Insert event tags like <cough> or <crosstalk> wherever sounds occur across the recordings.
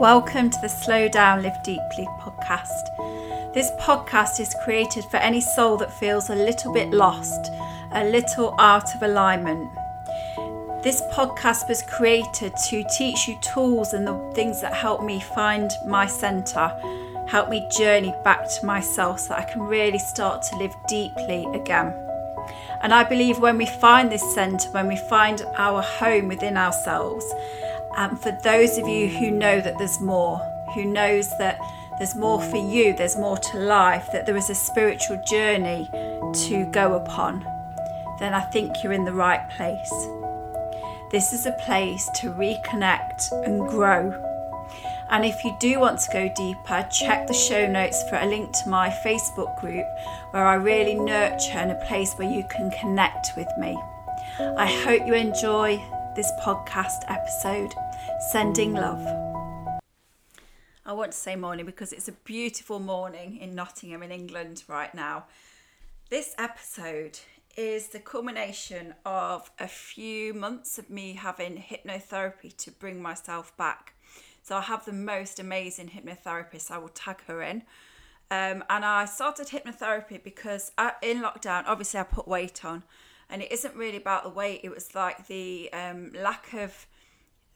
Welcome to the Slow Down, Live Deeply podcast. This podcast is created for any soul that feels a little bit lost, a little out of alignment. This podcast was created to teach you tools and the things that help me find my centre, help me journey back to myself so I can really start to live deeply again. And I believe when we find this centre, when we find our home within ourselves, and for those of you who know that there's more, who knows that there's more for you, there's more to life, that there is a spiritual journey to go upon, then I think you're in the right place. This is a place to reconnect and grow. And if you do want to go deeper, check the show notes for a link to my Facebook group where I really nurture and a place where you can connect with me. I hope you enjoy this podcast episode. Sending love. I want to say morning because it's a beautiful morning in Nottingham in England right now. This episode is the culmination of a few months of me having hypnotherapy to bring myself back. So I have the most amazing hypnotherapist. I will tag her in. Um, and I started hypnotherapy because I, in lockdown, obviously, I put weight on and it isn't really about the weight it was like the um, lack of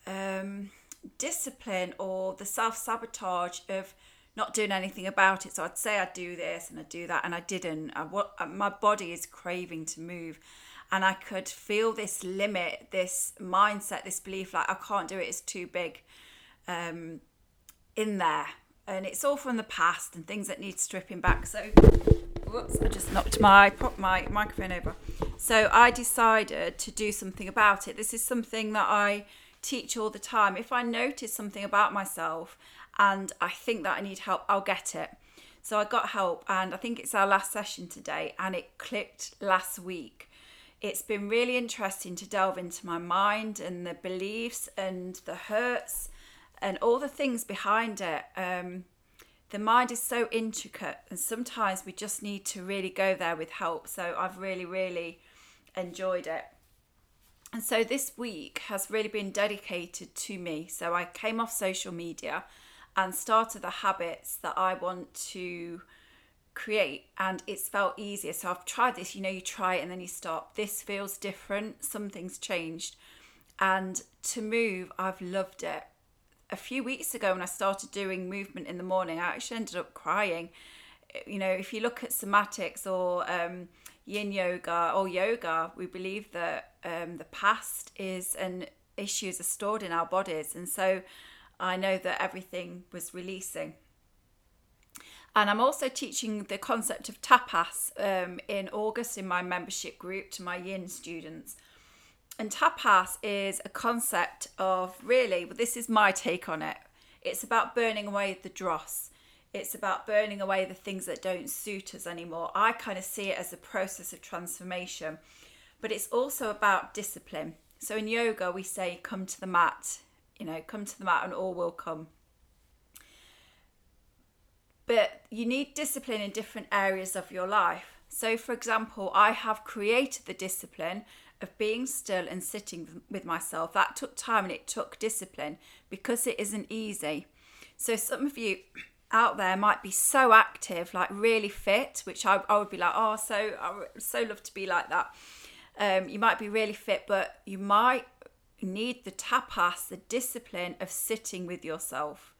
um, discipline or the self-sabotage of not doing anything about it. So i'd say i'd do this and i'd do that and i didn't. I, what, my body is craving to move and i could feel this limit this mindset this belief like i can't do it it's too big um, in there. And it's all from the past and things that need stripping back. So whoops i just knocked my my microphone over. So I decided to do something about it. This is something that I teach all the time. If I notice something about myself and I think that I need help, I'll get it. So I got help, and I think it's our last session today, and it clicked last week. It's been really interesting to delve into my mind and the beliefs and the hurts and all the things behind it. Um, the mind is so intricate, and sometimes we just need to really go there with help. So I've really, really enjoyed it. And so this week has really been dedicated to me. So I came off social media and started the habits that I want to create and it's felt easier. So I've tried this, you know, you try it and then you stop. This feels different, something's changed. And to move, I've loved it. A few weeks ago, when I started doing movement in the morning, I actually ended up crying. You know, if you look at somatics or um, yin yoga or yoga, we believe that um, the past is and issues are stored in our bodies. And so I know that everything was releasing. And I'm also teaching the concept of tapas um, in August in my membership group to my yin students. And tapas is a concept of really, but this is my take on it. It's about burning away the dross it's about burning away the things that don't suit us anymore. I kind of see it as a process of transformation, but it's also about discipline. So in yoga, we say, come to the mat, you know, come to the mat and all will come. But you need discipline in different areas of your life. So, for example, I have created the discipline of being still and sitting with myself. That took time and it took discipline because it isn't easy. So, some of you <clears throat> out there might be so active, like really fit, which I, I would be like, oh, so I would so love to be like that. Um, you might be really fit, but you might need the tapas, the discipline of sitting with yourself,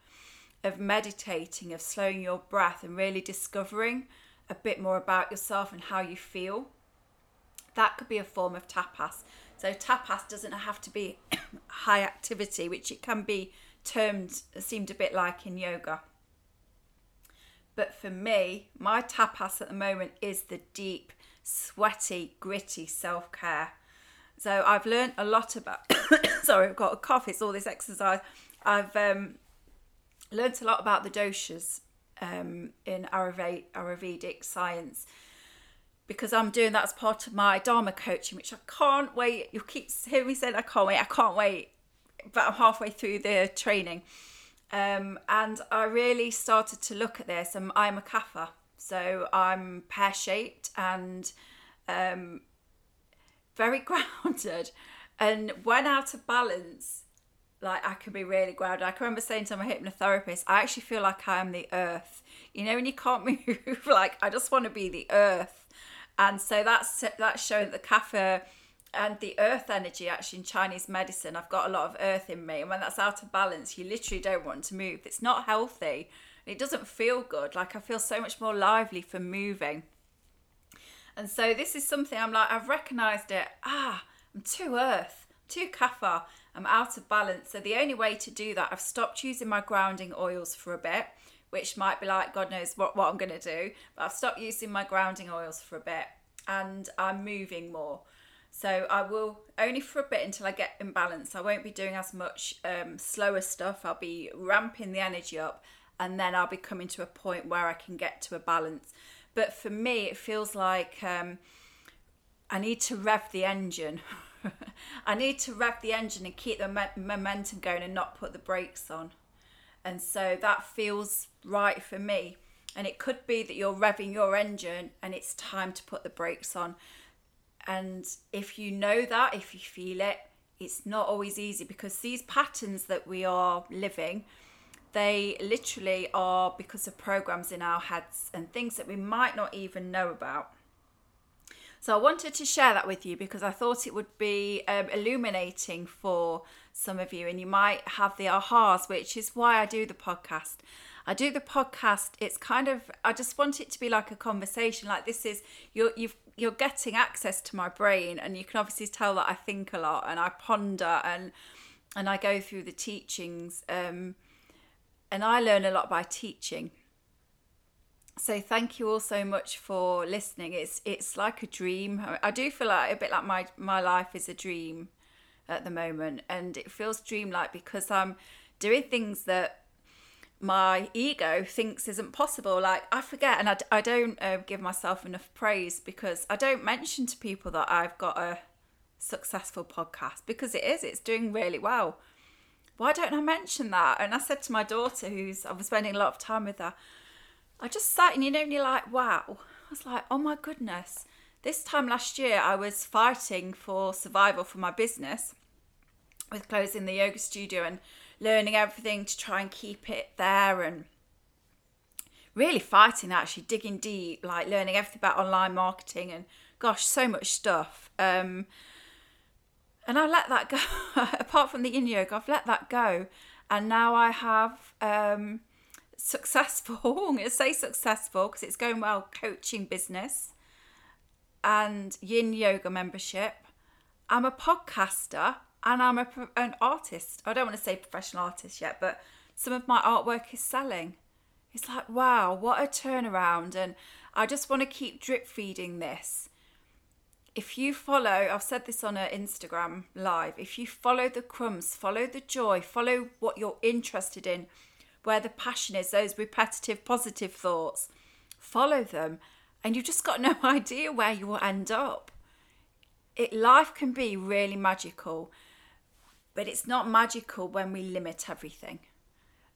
of meditating, of slowing your breath, and really discovering a bit more about yourself and how you feel. That could be a form of tapas. So tapas doesn't have to be <coughs> high activity, which it can be termed, seemed a bit like in yoga. But for me, my tapas at the moment is the deep, sweaty, gritty self care. So I've learned a lot about. <coughs> sorry, I've got a cough. It's all this exercise. I've um, learned a lot about the doshas um, in Ayurvedic, science because I'm doing that as part of my Dharma coaching, which I can't wait. You keep hearing me saying I can't wait. I can't wait, but I'm halfway through the training. Um, and I really started to look at this. And I'm a kapha, so I'm pear shaped and um, very <laughs> grounded. And when out of balance, like I can be really grounded. I can remember saying to my hypnotherapist, I actually feel like I am the earth. You know, when you can't <laughs> move, like I just want to be the earth. And so that's that's showing the kapha and the earth energy actually in Chinese medicine. I've got a lot of earth in me, and when that's out of balance, you literally don't want to move. It's not healthy. It doesn't feel good. Like I feel so much more lively for moving. And so this is something I'm like, I've recognized it. Ah, I'm too earth, too kapha. I'm out of balance. So the only way to do that, I've stopped using my grounding oils for a bit, which might be like, God knows what, what I'm going to do. But I've stopped using my grounding oils for a bit and I'm moving more. So I will only for a bit until I get in balance. I won't be doing as much um, slower stuff. I'll be ramping the energy up and then I'll be coming to a point where I can get to a balance. But for me, it feels like um, I need to rev the engine. <laughs> I need to rev the engine and keep the me- momentum going and not put the brakes on. And so that feels right for me. And it could be that you're revving your engine and it's time to put the brakes on. And if you know that, if you feel it, it's not always easy because these patterns that we are living, they literally are because of programs in our heads and things that we might not even know about. So I wanted to share that with you because I thought it would be um, illuminating for some of you, and you might have the ahas, which is why I do the podcast. I do the podcast. It's kind of I just want it to be like a conversation. Like this is you're you've you're getting access to my brain, and you can obviously tell that I think a lot and I ponder and and I go through the teachings. Um, and I learn a lot by teaching. So thank you all so much for listening. It's it's like a dream. I do feel like a bit like my my life is a dream at the moment and it feels dreamlike because i'm doing things that my ego thinks isn't possible. Like i forget and i, I don't uh, give myself enough praise because i don't mention to people that i've got a successful podcast because it is it's doing really well why don't i mention that and i said to my daughter who's i was spending a lot of time with her I just sat and you know, and you're like, wow. I was like, oh my goodness. This time last year, I was fighting for survival for my business with closing the yoga studio and learning everything to try and keep it there and really fighting actually digging deep like learning everything about online marketing and gosh so much stuff um, and i let that go <laughs> apart from the yin yoga i've let that go and now i have um, successful, I'm going to say successful because it's going well, coaching business and yin yoga membership. I'm a podcaster and I'm a, an artist. I don't want to say professional artist yet, but some of my artwork is selling. It's like, wow, what a turnaround. And I just want to keep drip feeding this. If you follow, I've said this on an Instagram live, if you follow the crumbs, follow the joy, follow what you're interested in, where the passion is, those repetitive positive thoughts. Follow them, and you've just got no <laughs> idea where you will end up. It life can be really magical, but it's not magical when we limit everything.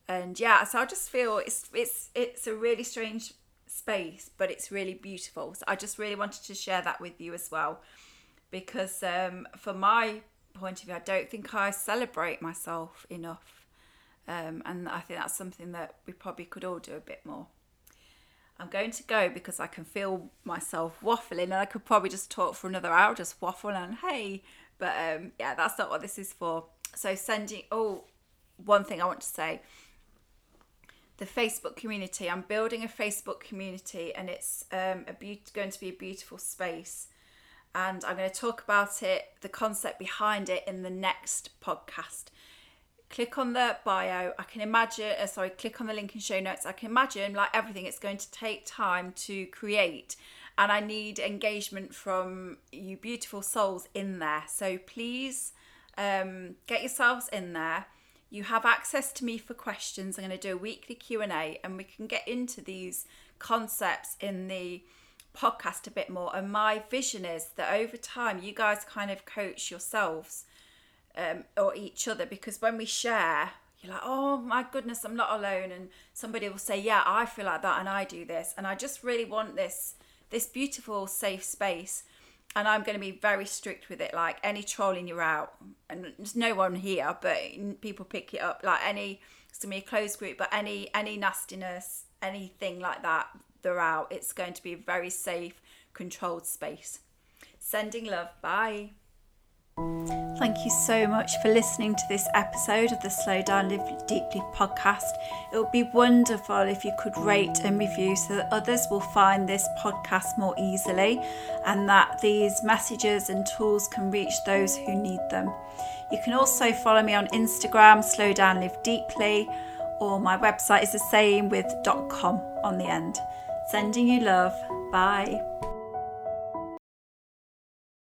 And yeah, so I just feel it's it's it's a really strange space, but it's really beautiful. So I just really wanted to share that with you as well, because um, from my point of view, I don't think I celebrate myself enough um, and I think that's something that we probably could all do a bit more. I'm going to go because I can feel myself waffling and I could probably just talk for another hour, just waffle and hey. But um, yeah, that's not what this is for. So, sending, oh, one thing I want to say the Facebook community. I'm building a Facebook community and it's um, a be- going to be a beautiful space. And I'm going to talk about it, the concept behind it, in the next podcast click on the bio. I can imagine, uh, sorry, click on the link in show notes. I can imagine, like everything, it's going to take time to create. And I need engagement from you beautiful souls in there. So please um, get yourselves in there. You have access to me for questions. I'm going to do a weekly Q&A and we can get into these concepts in the podcast a bit more. And my vision is that over time, you guys kind of coach yourselves um, or each other because when we share, you're like, oh my goodness, I'm not alone. And somebody will say, yeah, I feel like that and I do this. And I just really want this this beautiful safe space. And I'm going to be very strict with it. Like any trolling, you're out, and there's no one here, but people pick it up. Like any, it's to be a closed group, but any any nastiness, anything like that, they're out. It's going to be a very safe, controlled space. Sending love. Bye. Thank you so much for listening to this episode of the Slow Down Live Deeply podcast. It would be wonderful if you could rate and review so that others will find this podcast more easily and that these messages and tools can reach those who need them. You can also follow me on Instagram, Slow Down Live Deeply, or my website is the same with .com on the end. Sending you love. Bye.